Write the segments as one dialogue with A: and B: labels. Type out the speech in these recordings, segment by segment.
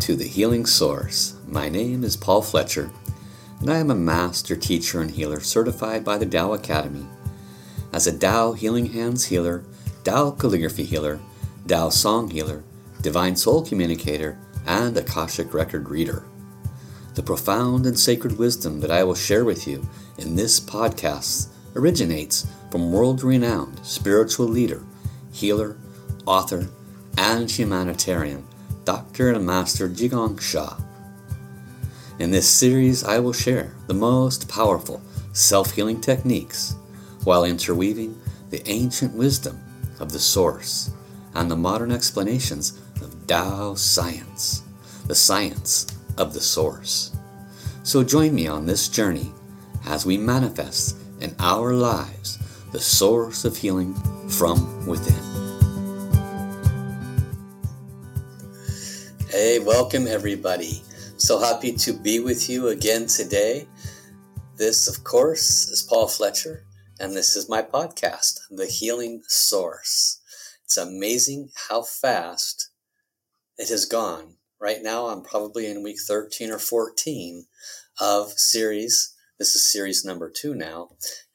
A: To the Healing Source. My name is Paul Fletcher, and I am a master teacher and healer certified by the Tao Academy. As a Tao Healing Hands healer, Tao calligraphy healer, Tao song healer, divine soul communicator, and Akashic record reader. The profound and sacred wisdom that I will share with you in this podcast originates from world renowned spiritual leader, healer, author, and humanitarian Dr. and Master Zhi Gang Sha. In this series, I will share the most powerful self healing techniques while interweaving the ancient wisdom of the Source and the modern explanations of Tao science, the science of the Source. So join me on this journey as we manifest in our lives the source of healing from within. Hey, welcome everybody. So happy to be with you again today. This, of course, is Paul Fletcher, and this is my podcast, The Healing Source. It's amazing how fast it has gone. Right now, I'm probably in week 13 or 14 of series. This is series number two now.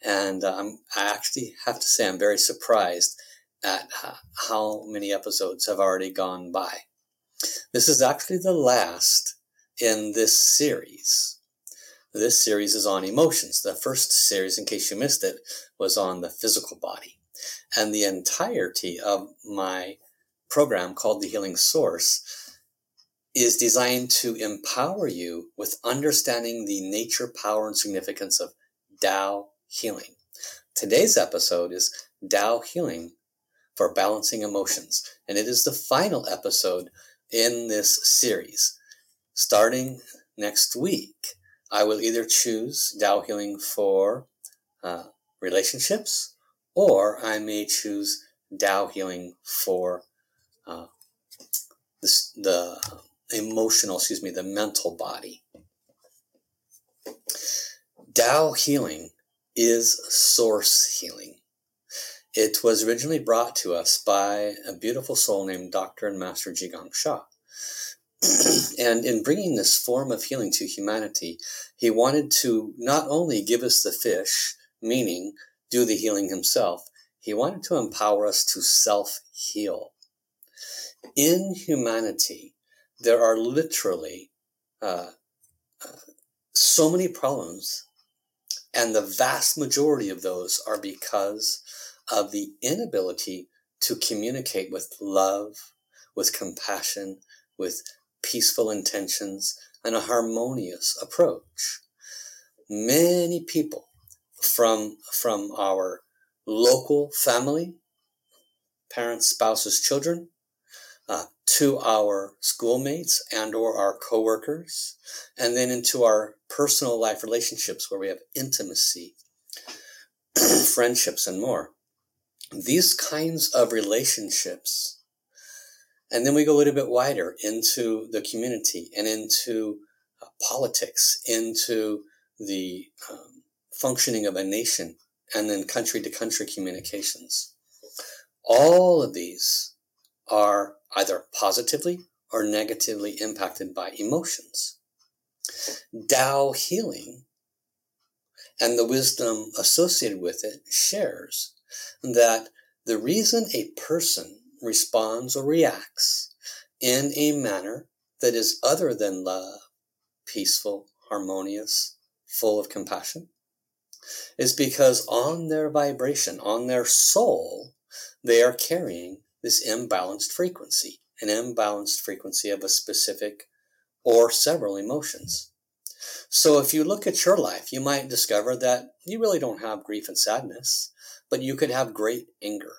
A: And um, I actually have to say, I'm very surprised at how many episodes have already gone by. This is actually the last in this series. This series is on emotions. The first series, in case you missed it, was on the physical body. And the entirety of my program called The Healing Source is designed to empower you with understanding the nature, power, and significance of Tao healing. Today's episode is Tao healing for balancing emotions. And it is the final episode in this series. Starting next week, I will either choose Tao Healing for uh, relationships, or I may choose Tao Healing for uh, the emotional, excuse me, the mental body. Tao Healing is source healing. It was originally brought to us by a beautiful soul named Dr. and Master Zhi Gang Sha. and in bringing this form of healing to humanity, he wanted to not only give us the fish, meaning do the healing himself, he wanted to empower us to self heal. In humanity, there are literally uh, uh, so many problems, and the vast majority of those are because of the inability to communicate with love, with compassion, with peaceful intentions, and a harmonious approach. Many people from, from our local family, parents, spouses, children, uh, to our schoolmates and or our coworkers, and then into our personal life relationships where we have intimacy, friendships, and more these kinds of relationships, and then we go a little bit wider into the community and into uh, politics, into the um, functioning of a nation, and then country to country communications. All of these are either positively or negatively impacted by emotions. Tao healing and the wisdom associated with it shares that the reason a person responds or reacts in a manner that is other than love, peaceful, harmonious, full of compassion, is because on their vibration, on their soul, they are carrying this imbalanced frequency, an imbalanced frequency of a specific or several emotions. So if you look at your life, you might discover that you really don't have grief and sadness but you could have great anger.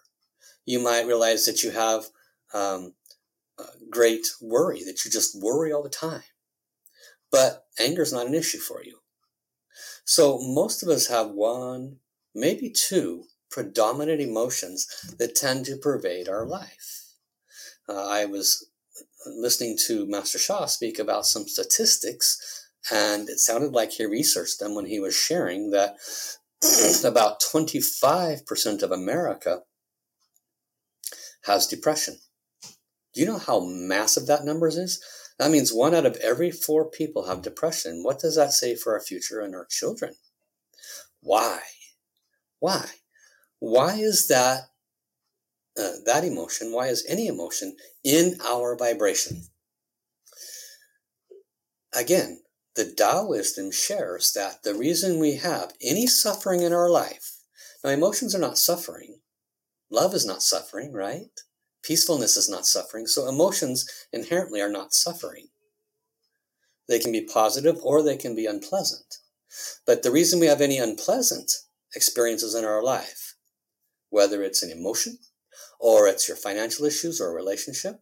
A: You might realize that you have um, great worry, that you just worry all the time. But anger is not an issue for you. So most of us have one, maybe two predominant emotions that tend to pervade our life. Uh, I was listening to Master Sha speak about some statistics, and it sounded like he researched them when he was sharing that about 25% of America has depression. Do you know how massive that number is? That means one out of every four people have depression. What does that say for our future and our children? Why? Why? Why is that uh, that emotion? Why is any emotion in our vibration? Again, the Tao wisdom shares that the reason we have any suffering in our life, now emotions are not suffering, love is not suffering, right? Peacefulness is not suffering, so emotions inherently are not suffering. They can be positive or they can be unpleasant. But the reason we have any unpleasant experiences in our life, whether it's an emotion or it's your financial issues or a relationship,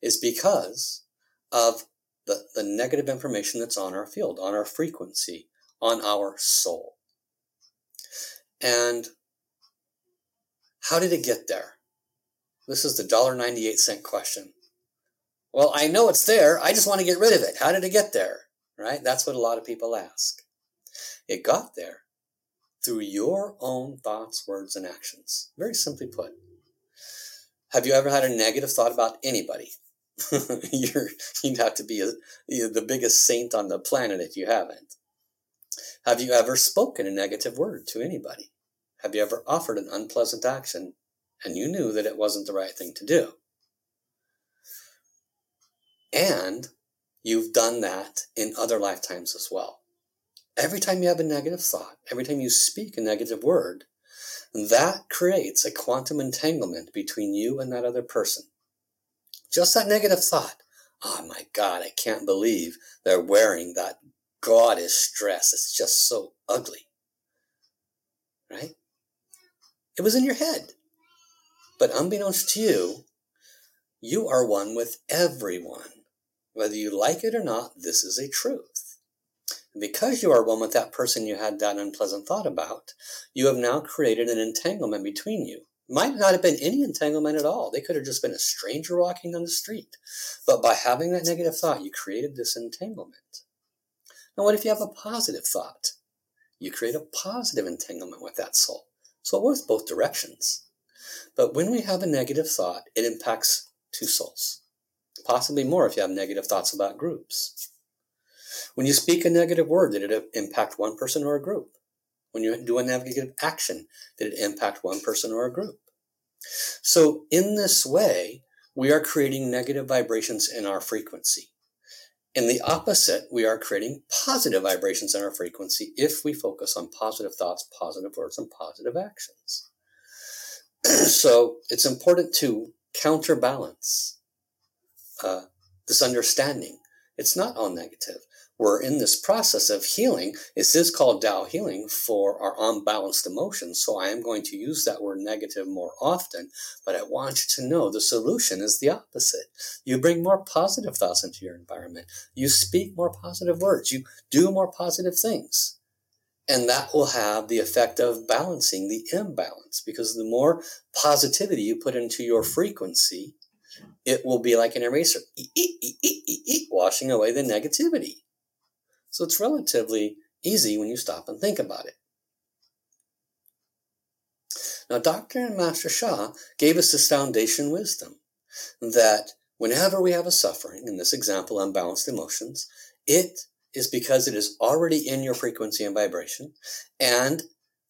A: is because of the, the negative information that's on our field, on our frequency, on our soul. And how did it get there? This is the $1.98 question. Well, I know it's there. I just want to get rid of it. How did it get there? Right? That's what a lot of people ask. It got there through your own thoughts, words, and actions. Very simply put. Have you ever had a negative thought about anybody? You're, you'd have to be a, the biggest saint on the planet if you haven't. Have you ever spoken a negative word to anybody? Have you ever offered an unpleasant action and you knew that it wasn't the right thing to do? And you've done that in other lifetimes as well. Every time you have a negative thought, every time you speak a negative word, that creates a quantum entanglement between you and that other person. Just that negative thought. Oh my God, I can't believe they're wearing that goddess dress. It's just so ugly. Right? It was in your head. But unbeknownst to you, you are one with everyone. Whether you like it or not, this is a truth. Because you are one with that person you had that unpleasant thought about, you have now created an entanglement between you might not have been any entanglement at all. They could have just been a stranger walking down the street. But by having that negative thought, you created this entanglement. Now, what if you have a positive thought? You create a positive entanglement with that soul. So it works both directions. But when we have a negative thought, it impacts two souls. Possibly more if you have negative thoughts about groups. When you speak a negative word, did it impact one person or a group? When you do a navigative action, did it impact one person or a group? So, in this way, we are creating negative vibrations in our frequency. In the opposite, we are creating positive vibrations in our frequency if we focus on positive thoughts, positive words, and positive actions. so, it's important to counterbalance uh, this understanding. It's not all negative we're in this process of healing. This is called Tao healing for our unbalanced emotions. So I am going to use that word negative more often, but I want you to know the solution is the opposite. You bring more positive thoughts into your environment. You speak more positive words. You do more positive things. And that will have the effect of balancing the imbalance because the more positivity you put into your frequency, it will be like an eraser, washing away the negativity. So it's relatively easy when you stop and think about it. Now, Dr. and Master Sha gave us this foundation wisdom that whenever we have a suffering, in this example, unbalanced emotions, it is because it is already in your frequency and vibration. And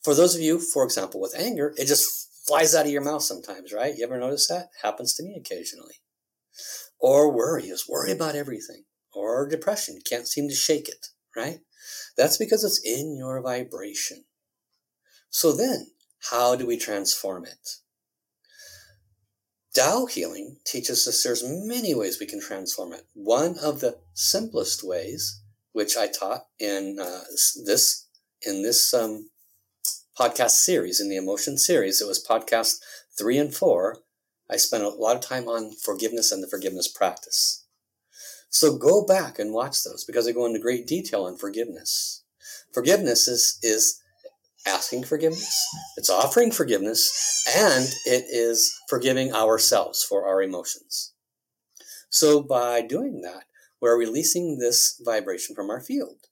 A: for those of you, for example, with anger, it just flies out of your mouth sometimes, right? You ever notice that? Happens to me occasionally. Or worry is worry about everything. Or depression, can't seem to shake it right? That's because it's in your vibration. So then, how do we transform it? Tao healing teaches us there's many ways we can transform it. One of the simplest ways, which I taught in uh, this in this um, podcast series, in the emotion series, it was podcast three and four. I spent a lot of time on forgiveness and the forgiveness practice. So go back and watch those because they go into great detail on forgiveness. Forgiveness is, is asking forgiveness, it's offering forgiveness, and it is forgiving ourselves for our emotions. So by doing that, we're releasing this vibration from our field.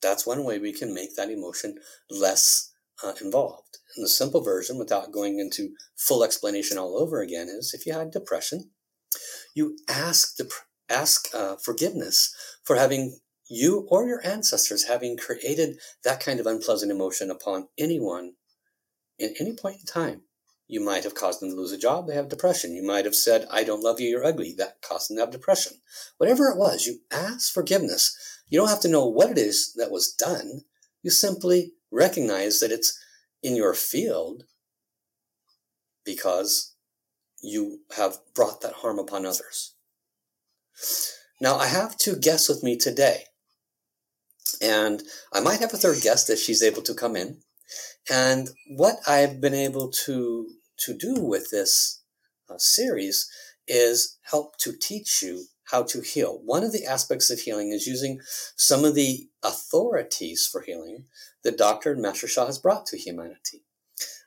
A: That's one way we can make that emotion less uh, involved. And the simple version, without going into full explanation all over again, is if you had depression, You ask the ask uh, forgiveness for having you or your ancestors having created that kind of unpleasant emotion upon anyone in any point in time. You might have caused them to lose a job, they have depression. You might have said, I don't love you, you're ugly. That caused them to have depression. Whatever it was, you ask forgiveness. You don't have to know what it is that was done. You simply recognize that it's in your field because you have brought that harm upon others. Now, I have two guests with me today. And I might have a third guest if she's able to come in. And what I've been able to, to do with this uh, series is help to teach you how to heal. One of the aspects of healing is using some of the authorities for healing that Dr. Master Sha has brought to humanity.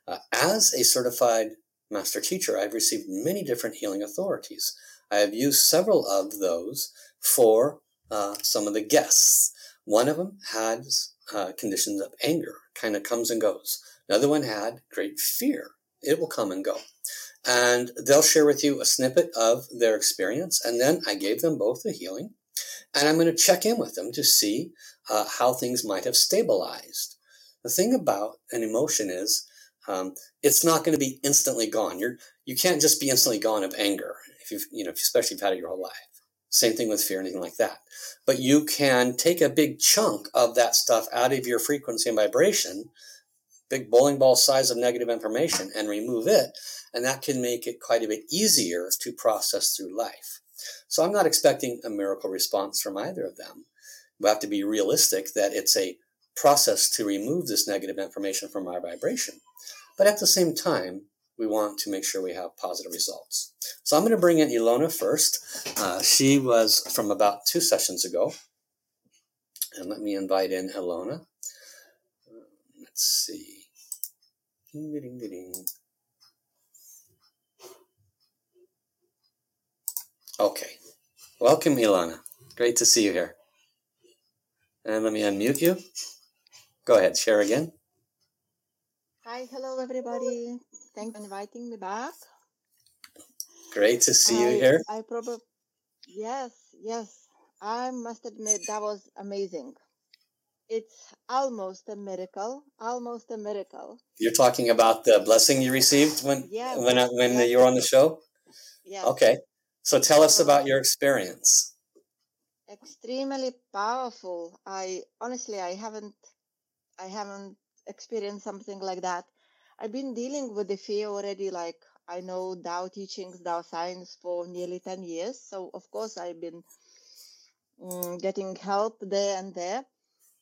A: Uh, as a certified master teacher, I've received many different healing authorities. I have used several of those for uh, some of the guests. One of them had uh, conditions of anger, kind of comes and goes. Another one had great fear. It will come and go. And they'll share with you a snippet of their experience. And then I gave them both a healing. And I'm going to check in with them to see uh, how things might have stabilized. The thing about an emotion is um, it's not going to be instantly gone. You're you can't just be instantly gone of anger if you've you know especially if you've had it your whole life. Same thing with fear, anything like that. But you can take a big chunk of that stuff out of your frequency and vibration, big bowling ball size of negative information, and remove it. And that can make it quite a bit easier to process through life. So I'm not expecting a miracle response from either of them. We have to be realistic that it's a process to remove this negative information from our vibration. But at the same time, we want to make sure we have positive results. So I'm going to bring in Ilona first. Uh, she was from about two sessions ago. And let me invite in Ilona. Uh, let's see. Ding, ding, ding, okay. Welcome, Ilona. Great to see you here. And let me unmute you. Go ahead, share again.
B: Hi, hello everybody. Thanks for inviting me back.
A: Great to see I, you here.
B: I probably yes, yes. I must admit that was amazing. It's almost a miracle. Almost a miracle.
A: You're talking about the blessing you received when yeah, when uh, when yes. you were on the show.
B: Yeah.
A: Okay. So tell us about your experience.
B: Extremely powerful. I honestly I haven't I haven't experienced something like that. I've been dealing with the fear already, like I know Tao teachings, Tao science for nearly 10 years. So, of course, I've been um, getting help there and there.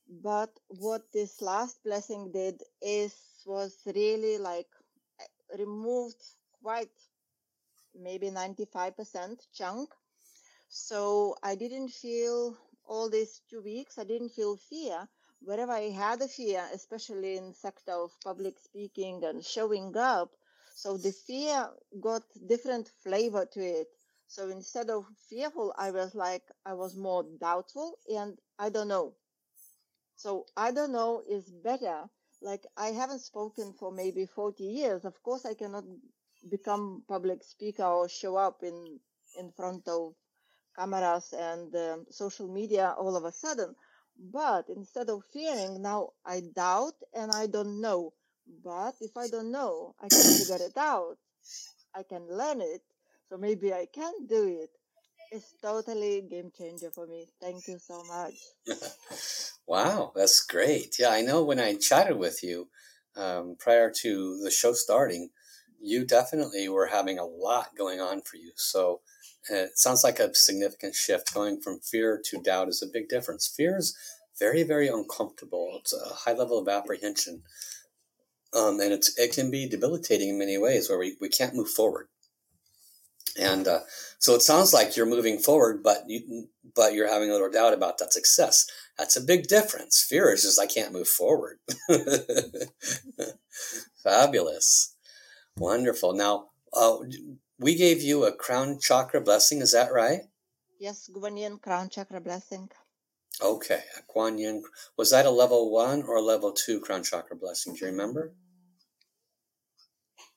B: But what this last blessing did is was really like eh, removed quite maybe 95% chunk. So I didn't feel all these two weeks, I didn't feel fear wherever I had a fear, especially in sector of public speaking and showing up, so the fear got different flavor to it. So instead of fearful, I was like, I was more doubtful and I don't know. So I don't know is better. Like I haven't spoken for maybe 40 years. Of course, I cannot become public speaker or show up in, in front of cameras and um, social media all of a sudden. But instead of fearing, now I doubt and I don't know. But if I don't know, I can figure it out. I can learn it. So maybe I can do it. It's totally game changer for me. Thank you so much.
A: wow, that's great. Yeah, I know when I chatted with you um, prior to the show starting, you definitely were having a lot going on for you. So it sounds like a significant shift. Going from fear to doubt is a big difference. Fear is very, very uncomfortable. It's a high level of apprehension. Um, and it's, it can be debilitating in many ways where we, we can't move forward. And uh, so it sounds like you're moving forward, but you, but you're having a little doubt about that success. That's a big difference. Fear is just I can't move forward. Fabulous, wonderful. Now, uh, we gave you a crown chakra blessing. Is that right?
B: Yes, Kuan Yin crown chakra blessing.
A: Okay, a Kuan Yin. Was that a level one or a level two crown chakra blessing? Do you remember?
B: Mm,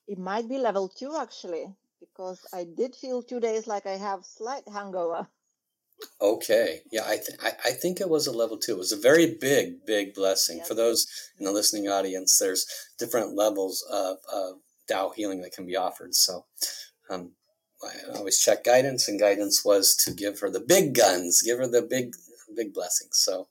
B: it might be level two actually, because I did feel two days like I have slight hangover.
A: Okay. Yeah, I, th- I, I think it was a level two. It was a very big, big blessing. For those in the listening audience, there's different levels of, of Tao healing that can be offered. So um, I always check guidance, and guidance was to give her the big guns, give her the big, big blessings. So,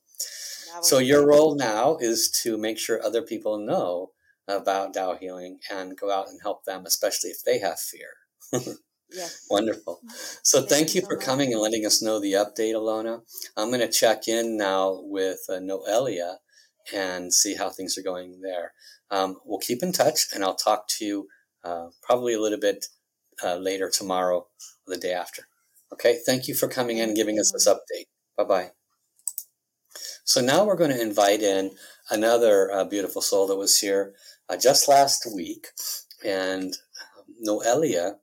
A: so your role now is to make sure other people know about Tao healing and go out and help them, especially if they have fear.
B: Yes.
A: Wonderful. So thank, thank you for coming and letting us know the update, Ilona. I'm going to check in now with uh, Noelia and see how things are going there. Um, we'll keep in touch, and I'll talk to you uh, probably a little bit uh, later tomorrow or the day after. Okay. Thank you for coming in and giving us this update. Bye bye. So now we're going to invite in another uh, beautiful soul that was here uh, just last week, and um, Noelia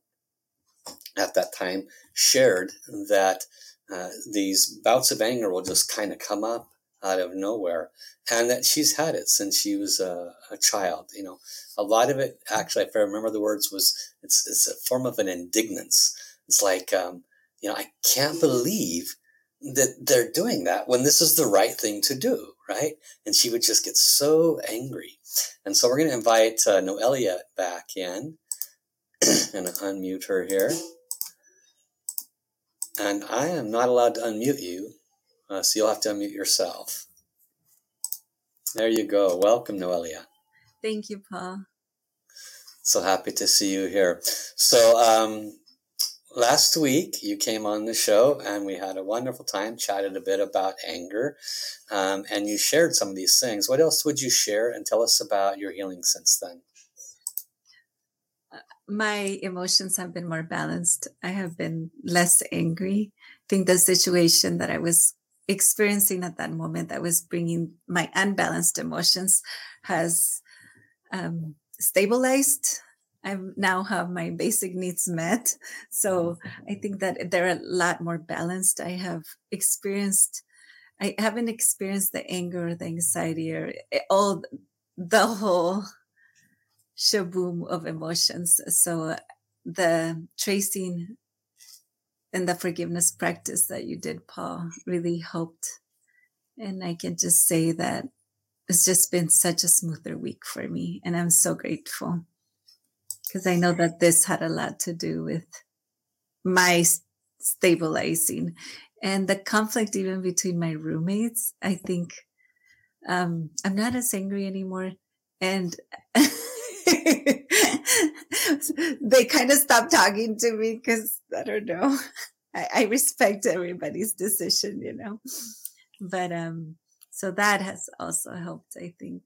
A: at that time shared that uh, these bouts of anger will just kind of come up out of nowhere and that she's had it since she was a, a, child you know? A lot of it actually if i remember the words was it's, it's a form of an indignance. It's like um, you know i can't believe that they're doing that when this is the right thing to do right? And she would just get so angry. And so we're going to invite uh, noelia back in. And unmute her here. And I am not allowed to unmute you, uh, so you'll have to unmute yourself. There you go. Welcome, Noelia.
C: Thank you, Paul.
A: So happy to see you here. So, um, last week you came on the show and we had a wonderful time, chatted a bit about anger, um, and you shared some of these things. What else would you share and tell us about your healing since then?
C: my emotions have been more balanced. I have been less angry. I think the situation that I was experiencing at that moment that was bringing my unbalanced emotions has um, stabilized. I now have my basic needs met. So I think that they're a lot more balanced. I have experienced, I haven't experienced the anger, the anxiety, or eh, all the whole shaboom of emotions. So the tracing and the forgiveness practice that you did, Paul, really helped. And I can just say that it's just been such a smoother week for me. And I'm so grateful because I know that this had a lot to do with my stabilizing and the conflict even between my roommates. I think um, I'm not as angry anymore. And they kind of stopped talking to me because I don't know. I, I respect everybody's decision, you know. But um, so that has also helped. I think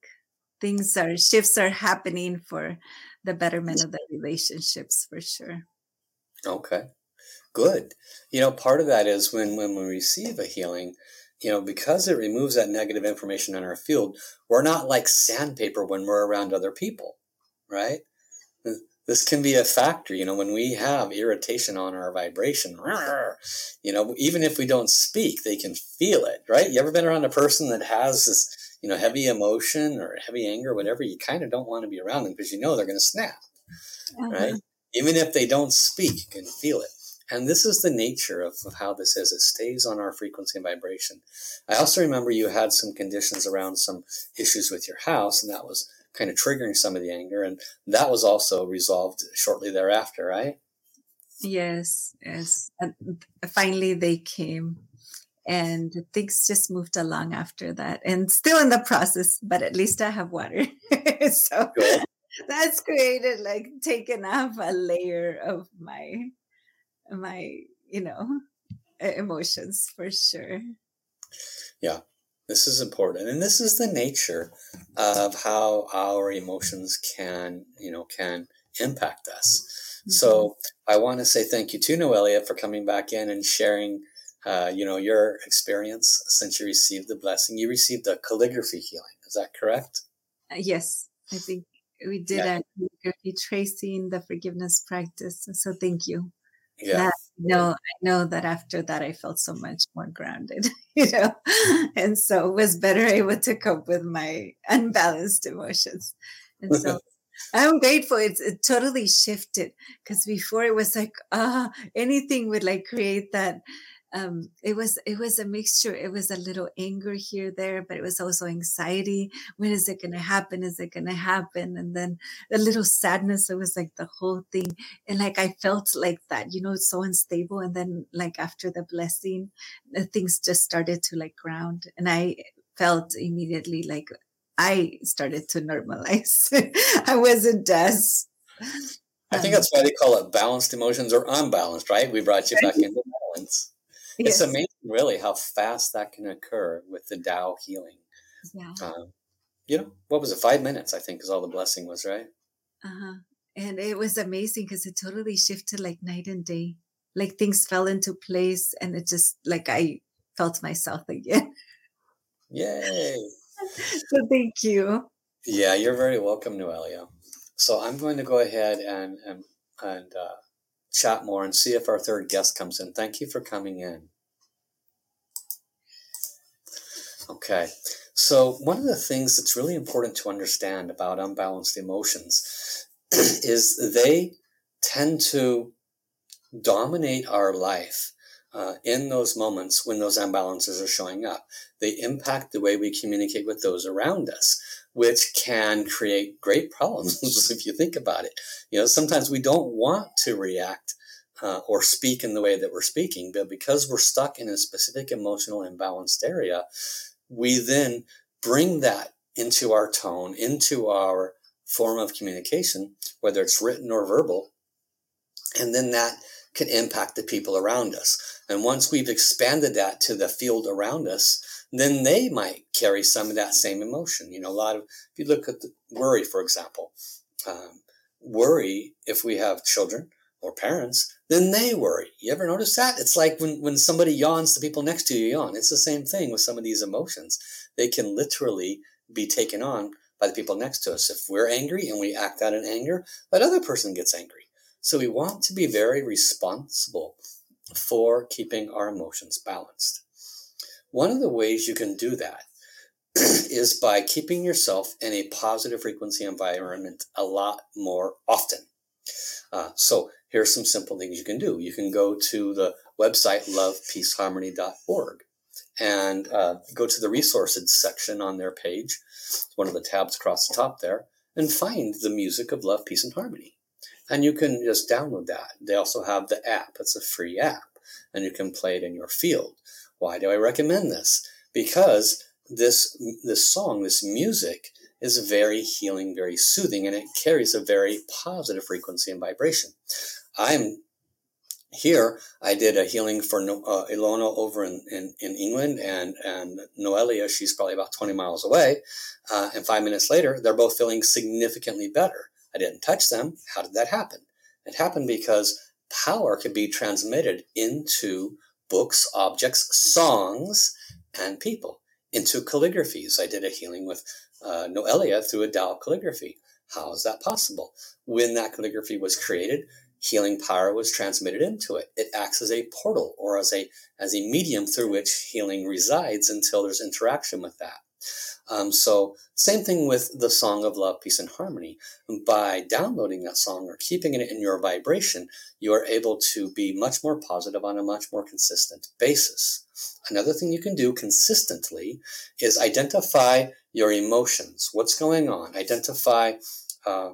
C: things are shifts are happening for the betterment of the relationships for sure.
A: Okay, good. You know, part of that is when when we receive a healing, you know, because it removes that negative information in our field, we're not like sandpaper when we're around other people, right? This can be a factor, you know, when we have irritation on our vibration, you know, even if we don't speak, they can feel it, right? You ever been around a person that has this, you know, heavy emotion or heavy anger, whatever, you kind of don't want to be around them because you know they're going to snap, uh-huh. right? Even if they don't speak, you can feel it. And this is the nature of, of how this is. It stays on our frequency and vibration. I also remember you had some conditions around some issues with your house, and that was kind of triggering some of the anger. And that was also resolved shortly thereafter, right?
C: Yes, yes. And finally, they came and things just moved along after that and still in the process, but at least I have water. so Good. that's created like taken off a layer of my my you know emotions for sure
A: yeah this is important and this is the nature of how our emotions can you know can impact us. Mm-hmm. so i want to say thank you to noelia for coming back in and sharing uh, you know your experience since you received the blessing. You received a calligraphy healing is that correct?
C: Uh, yes i think we did yeah. a calligraphy tracing the forgiveness practice so thank you yeah. no, I know that after that I felt so much more grounded, you know, and so was better able to cope with my unbalanced emotions. And so I'm grateful. It's it totally shifted because before it was like, ah, anything would like create that um, it was it was a mixture. It was a little anger here there, but it was also anxiety. When is it going to happen? Is it going to happen? And then a little sadness. It was like the whole thing, and like I felt like that, you know, so unstable. And then like after the blessing, the things just started to like ground, and I felt immediately like I started to normalize. I wasn't just.
A: I think that's why they call it balanced emotions or unbalanced, right? We brought you back into balance. Yes. It's amazing, really, how fast that can occur with the Tao healing. Yeah. Um, you know, what was it? Five minutes, I think, is all the blessing was, right?
C: Uh huh. And it was amazing because it totally shifted like night and day. Like things fell into place, and it just like I felt myself again.
A: Yay!
C: so thank you.
A: Yeah, you're very welcome, Noelia. So I'm going to go ahead and and and uh, chat more and see if our third guest comes in. Thank you for coming in. Okay, so one of the things that's really important to understand about unbalanced emotions is they tend to dominate our life uh, in those moments when those imbalances are showing up. They impact the way we communicate with those around us, which can create great problems if you think about it. You know, sometimes we don't want to react uh, or speak in the way that we're speaking, but because we're stuck in a specific emotional imbalanced area, we then bring that into our tone, into our form of communication, whether it's written or verbal, and then that can impact the people around us. And once we've expanded that to the field around us, then they might carry some of that same emotion. You know, a lot of, if you look at the worry, for example, um, worry, if we have children or parents, then they worry. You ever notice that? It's like when, when somebody yawns, the people next to you yawn. It's the same thing with some of these emotions. They can literally be taken on by the people next to us. If we're angry and we act out in anger, that other person gets angry. So we want to be very responsible for keeping our emotions balanced. One of the ways you can do that is by keeping yourself in a positive frequency environment a lot more often. Uh, so here's some simple things you can do. You can go to the website lovepeaceharmony.org and uh, go to the resources section on their page, one of the tabs across the top there, and find the music of love, peace, and harmony. And you can just download that. They also have the app. It's a free app and you can play it in your field. Why do I recommend this? Because this, this song, this music is very healing, very soothing, and it carries a very positive frequency and vibration. I'm here. I did a healing for uh, Ilona over in, in, in, England and, and Noelia, she's probably about 20 miles away. Uh, and five minutes later, they're both feeling significantly better. I didn't touch them. How did that happen? It happened because power can be transmitted into books, objects, songs, and people, into calligraphies. I did a healing with uh, Noelia through a Tao calligraphy. How is that possible? When that calligraphy was created, healing power was transmitted into it. It acts as a portal or as a as a medium through which healing resides until there's interaction with that. Um, so, same thing with the song of love, peace, and harmony. By downloading that song or keeping it in your vibration, you are able to be much more positive on a much more consistent basis. Another thing you can do consistently is identify your emotions. What's going on? Identify, uh,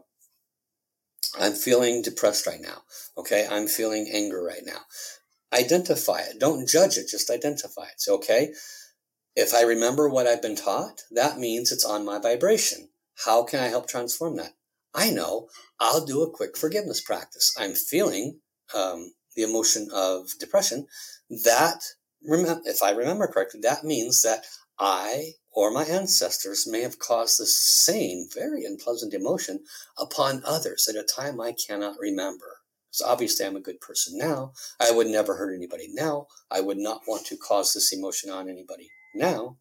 A: I'm feeling depressed right now. Okay, I'm feeling anger right now. Identify it. Don't judge it, just identify it. So, okay, if I remember what I've been taught, that means it's on my vibration. How can I help transform that? I know I'll do a quick forgiveness practice. I'm feeling um, the emotion of depression. That, if I remember correctly, that means that I or my ancestors may have caused the same very unpleasant emotion upon others at a time I cannot remember. So obviously I'm a good person now. I would never hurt anybody now. I would not want to cause this emotion on anybody now.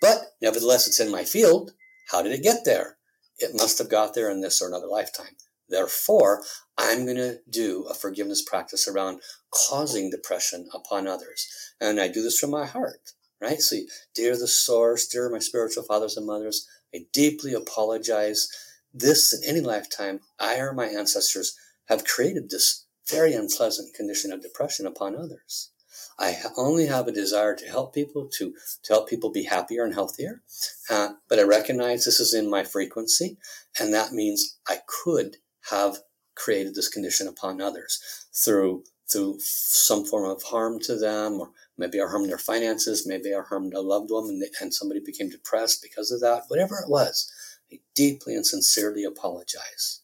A: But nevertheless, it's in my field. How did it get there? It must have got there in this or another lifetime. Therefore, I'm going to do a forgiveness practice around causing depression upon others. And I do this from my heart, right? So, dear the source, dear my spiritual fathers and mothers, I deeply apologize this in any lifetime, I or my ancestors have created this very unpleasant condition of depression upon others. I only have a desire to help people, to, to help people be happier and healthier. Uh, but I recognize this is in my frequency, and that means I could have created this condition upon others through through some form of harm to them, or maybe I harmed their finances, maybe I harmed a loved one, and, and somebody became depressed because of that. Whatever it was, I deeply and sincerely apologize.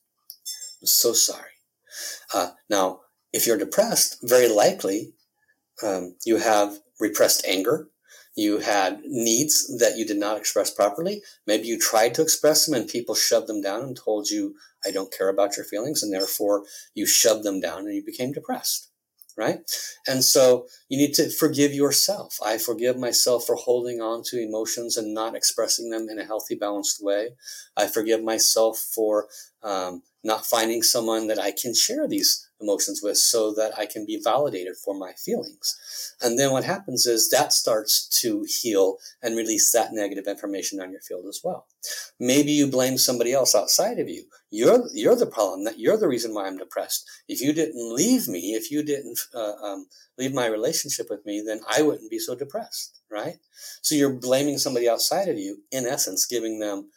A: I'm so sorry. Uh, now, if you're depressed, very likely um, you have repressed anger. You had needs that you did not express properly. Maybe you tried to express them and people shoved them down and told you, I don't care about your feelings. And therefore you shoved them down and you became depressed right? And so you need to forgive yourself. I forgive myself for holding on to emotions and not expressing them in a healthy, balanced way. I forgive myself for um, not finding someone that I can share these emotions with so that I can be validated for my feelings. And then what happens is that starts to heal and release that negative information on your field as well. Maybe you blame somebody else outside of you. You're, you're the problem that you're the reason why I'm depressed. If you didn't leave me, if you didn't uh, um, leave my relationship with me, then I wouldn't be so depressed, right? So you're blaming somebody outside of you, in essence, giving them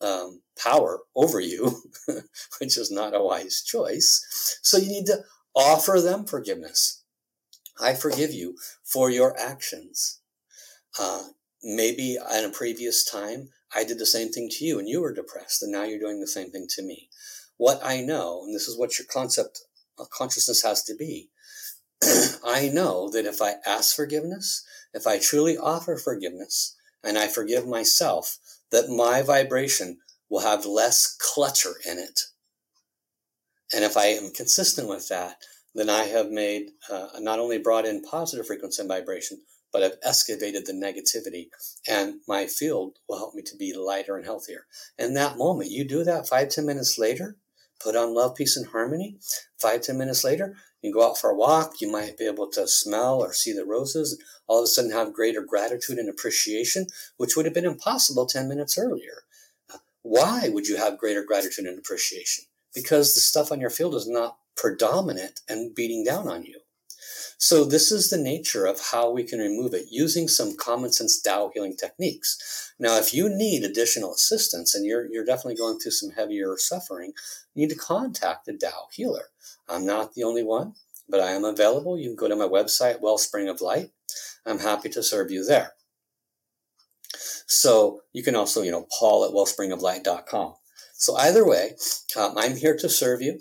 A: um, power over you, which is not a wise choice. So you need to offer them forgiveness. I forgive you for your actions. Uh, maybe in a previous time, I did the same thing to you and you were depressed, and now you're doing the same thing to me. What I know, and this is what your concept of uh, consciousness has to be, I know that if I ask forgiveness, if I truly offer forgiveness, and I forgive myself, that my vibration will have less clutter in it. And if I am consistent with that, then I have made, uh, not only brought in positive frequency and vibration, but I've excavated the negativity and my field will help me to be lighter and healthier. In that moment, you do that five, ten minutes later, put on love, peace, and harmony. Five, ten minutes later, you go out for a walk, you might be able to smell or see the roses, all of a sudden have greater gratitude and appreciation, which would have been impossible 10 minutes earlier. Why would you have greater gratitude and appreciation? Because the stuff on your field is not predominant and beating down on you. So this is the nature of how we can remove it using some common sense Tao healing techniques. Now, if you need additional assistance and you're, you're definitely going through some heavier suffering, you need to contact a Tao healer. I'm not the only one, but I am available. You can go to my website, Wellspring of Light. I'm happy to serve you there. So you can also, you know, paul at wellspringoflight.com. So either way, um, I'm here to serve you.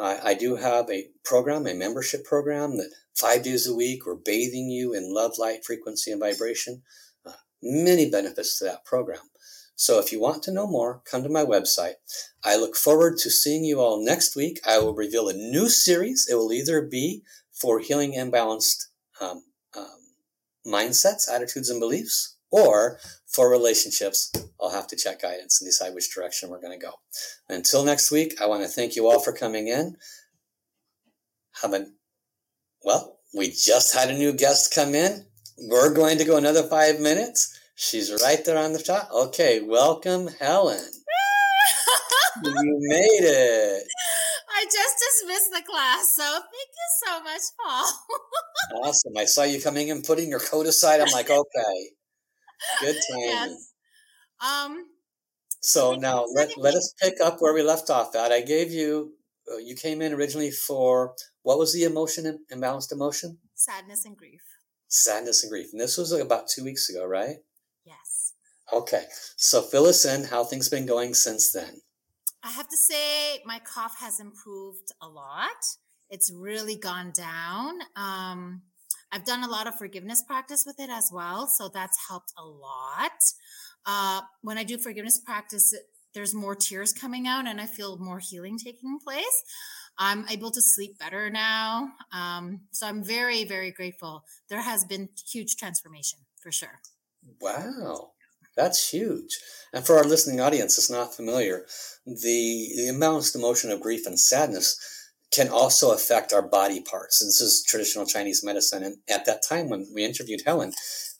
A: I do have a program, a membership program that five days a week we're bathing you in love, light, frequency, and vibration. Uh, many benefits to that program. So if you want to know more, come to my website. I look forward to seeing you all next week. I will reveal a new series. It will either be for healing imbalanced um, um, mindsets, attitudes, and beliefs, or for relationships, I'll have to check guidance and decide which direction we're going to go. Until next week, I want to thank you all for coming in. Have a, well, we just had a new guest come in. We're going to go another five minutes. She's right there on the top. Okay, welcome, Helen. you made it.
D: I just dismissed the class, so thank you so much, Paul.
A: awesome. I saw you coming and putting your coat aside. I'm like, okay. Good time. Yes. Um. So now let, let us pick up where we left off at. I gave you, uh, you came in originally for, what was the emotion, imbalanced emotion?
D: Sadness and grief.
A: Sadness and grief. And this was about two weeks ago, right?
D: Yes.
A: Okay. So fill us in how things been going since then.
D: I have to say my cough has improved a lot. It's really gone down. Um, I've done a lot of forgiveness practice with it as well. So that's helped a lot. Uh, when I do forgiveness practice, there's more tears coming out and I feel more healing taking place. I'm able to sleep better now. Um, so I'm very, very grateful. There has been huge transformation for sure.
A: Wow. That's huge. And for our listening audience that's not familiar, the, the imbalanced emotion of grief and sadness can also affect our body parts. This is traditional Chinese medicine. And at that time when we interviewed Helen,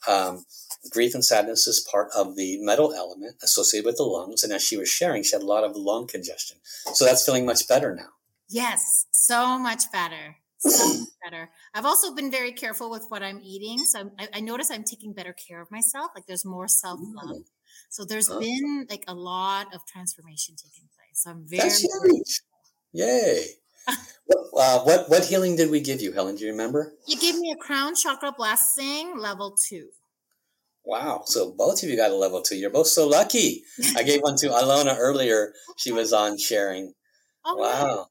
A: um, grief and sadness is part of the metal element associated with the lungs. And as she was sharing, she had a lot of lung congestion. So that's feeling much better now.
D: Yes, so much better. So much better. I've also been very careful with what I'm eating. So I, I notice I'm taking better care of myself. Like there's more self love. So there's huh? been like a lot of transformation taking place. So I'm very. That's huge.
A: Yay. uh, what what healing did we give you, Helen? Do you remember?
D: You gave me a crown chakra blessing level two.
A: Wow. So both of you got a level two. You're both so lucky. I gave one to Ilona earlier. She was on sharing. Oh, wow.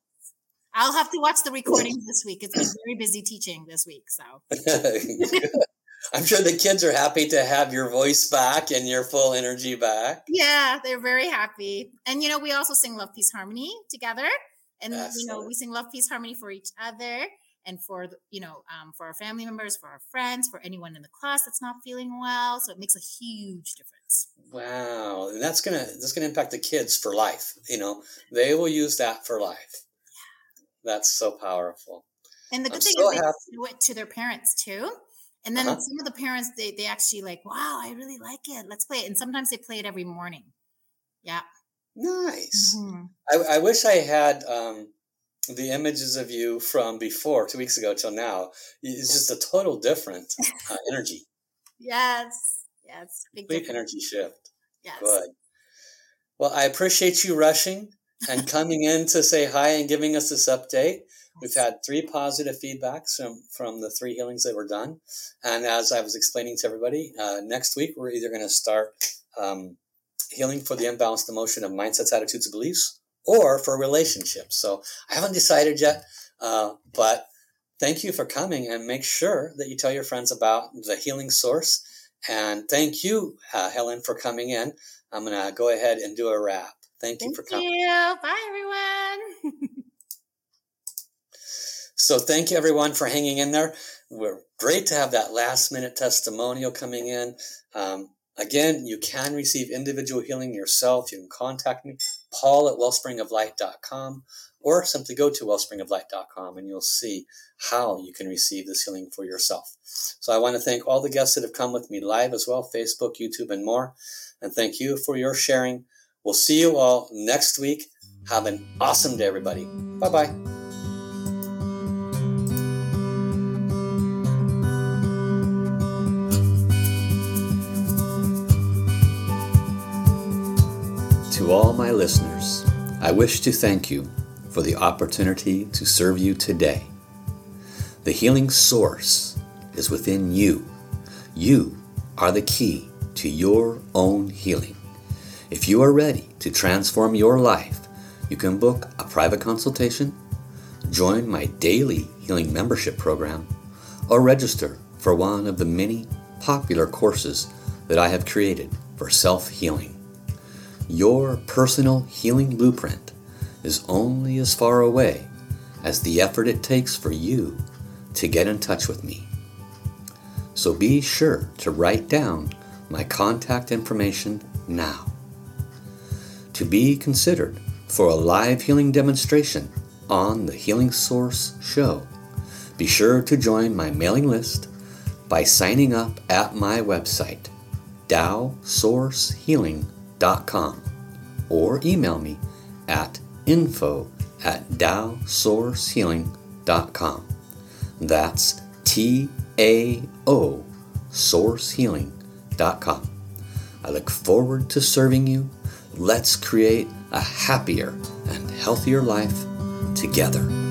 D: I'll have to watch the recordings this week. It's been very busy teaching this week. So
A: I'm sure the kids are happy to have your voice back and your full energy back.
D: Yeah, they're very happy. And you know, we also sing Love Peace Harmony together. And Excellent. you know, we sing Love Peace Harmony for each other and for the, you know um, for our family members for our friends for anyone in the class that's not feeling well so it makes a huge difference
A: wow and that's gonna that's gonna impact the kids for life you know they will use that for life that's so powerful
D: and the good I'm thing so is they happy. do it to their parents too and then uh-huh. some of the parents they, they actually like wow i really like it let's play it and sometimes they play it every morning yeah
A: nice mm-hmm. I, I wish i had um the images of you from before two weeks ago till now is just a total different uh, energy.
D: Yes, yes,
A: big Complete energy shift. Yes. Good. Well, I appreciate you rushing and coming in to say hi and giving us this update. We've had three positive feedbacks from, from the three healings that were done. And as I was explaining to everybody, uh, next week we're either going to start um, healing for the imbalanced emotion of mindsets, attitudes, beliefs, or for relationships. So I haven't decided yet, uh, but thank you for coming and make sure that you tell your friends about the healing source. And thank you, uh, Helen, for coming in. I'm going to go ahead and do a wrap. Thank, thank you for coming.
D: You. Bye, everyone.
A: so thank you, everyone, for hanging in there. We're great to have that last minute testimonial coming in. Um, again, you can receive individual healing yourself. You can contact me paul at wellspringoflight.com, or simply go to wellspringoflight.com and you'll see how you can receive this healing for yourself. So I want to thank all the guests that have come with me live as well, Facebook, YouTube, and more. And thank you for your sharing. We'll see you all next week. Have an awesome day, everybody. Bye bye. To all my listeners, I wish to thank you for the opportunity to serve you today. The healing source is within you. You are the key to your own healing. If you are ready to transform your life, you can book a private consultation, join my daily healing membership program, or register for one of the many popular courses that I have created for self healing. Your personal healing blueprint is only as far away as the effort it takes for you to get in touch with me. So be sure to write down my contact information now. To be considered for a live healing demonstration on the Healing Source show, be sure to join my mailing list by signing up at my website, TaoSourceHealing.com com or email me at info at taosourcehealing.com. That's T A O sourcehealing.com. I look forward to serving you. Let's create a happier and healthier life together.